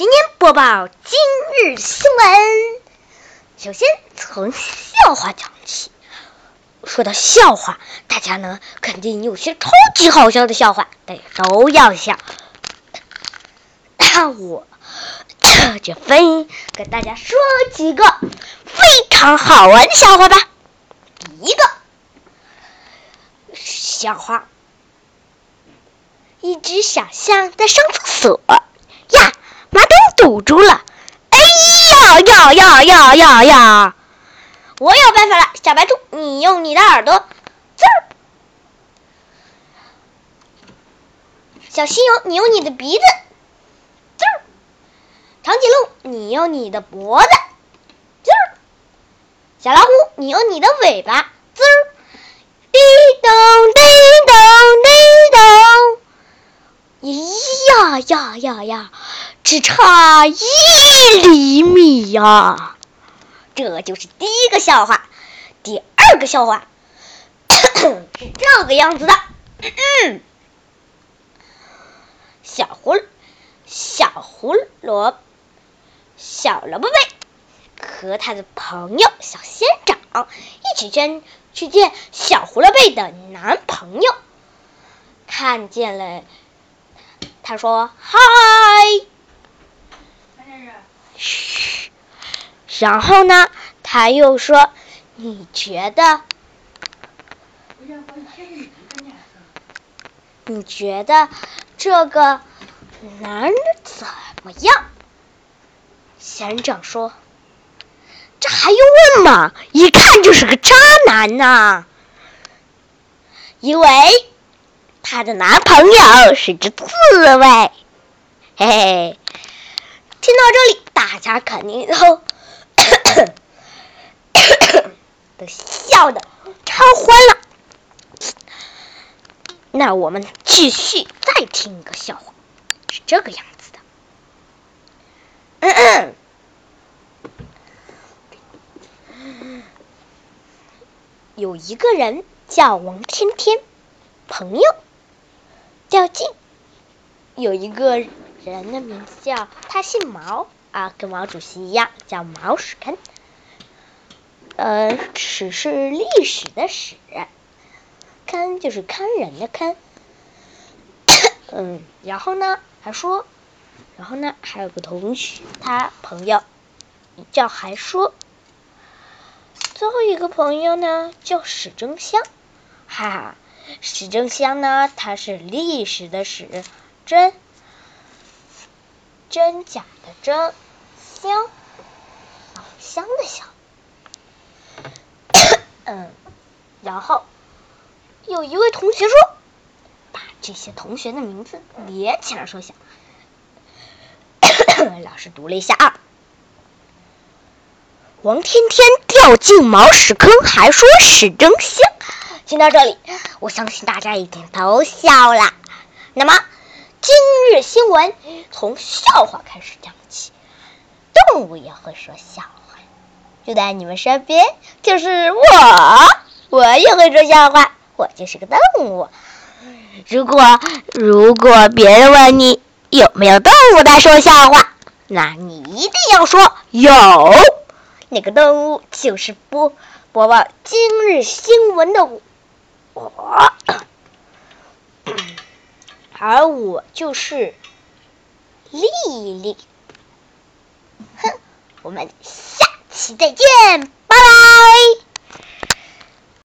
今天播报今日新闻。首先从笑话讲起。说到笑话，大家呢肯定有些超级好笑的笑话，大家都要笑。那我就分给大家说几个非常好玩的笑话吧。第一个笑话：一只小象在上厕所，住了。哎呀呀呀呀呀呀！我有办法了，小白兔，你用你的耳朵，滋儿；小犀牛，你用你的鼻子，滋儿；长颈鹿，你用你的脖子，滋儿；小老虎，你用你的尾巴，滋儿；叮咚叮咚叮咚，呀呀呀呀，只差一厘米呀！这就是第一个笑话，第二个笑话 是这个样子的：小胡小胡萝小萝卜贝和他的朋友小仙长一起去去见小胡萝卜的男朋友，看见了，他说：“嗨。”嘘。然后呢，他又说：“你觉得？你觉得这个男人怎么样？”仙长说：“这还用问吗？一看就是个渣男呐！因为他的男朋友是只刺猬。”嘿嘿，听到这里，大家肯定都。都笑的超欢了。那我们继续再听一个笑话，是这个样子的。嗯嗯，有一个人叫王天天，朋友叫静。有一个人的名字叫他姓毛。啊，跟毛主席一样，叫毛屎坑。呃，屎是历史的史，坑就是坑人的坑。嗯，然后呢，还说，然后呢，还有个同学，他朋友叫还说，最后一个朋友呢叫史正香，哈哈，史正香呢，他是历史的史，真。真假的真，香，香的香。嗯，然后有一位同学说，把这些同学的名字连起来说一下。老师读了一下啊，王天天掉进毛屎坑，还说屎真香。听到这里，我相信大家已经都笑了。那么。今日新闻从笑话开始讲起，动物也会说笑话。就在你们身边，就是我，我也会说笑话，我就是个动物。如果如果别人问你有没有动物在说笑话，那你一定要说有。那个动物就是播播报今日新闻的我。而我就是丽丽。哼，我们下期再见，拜拜。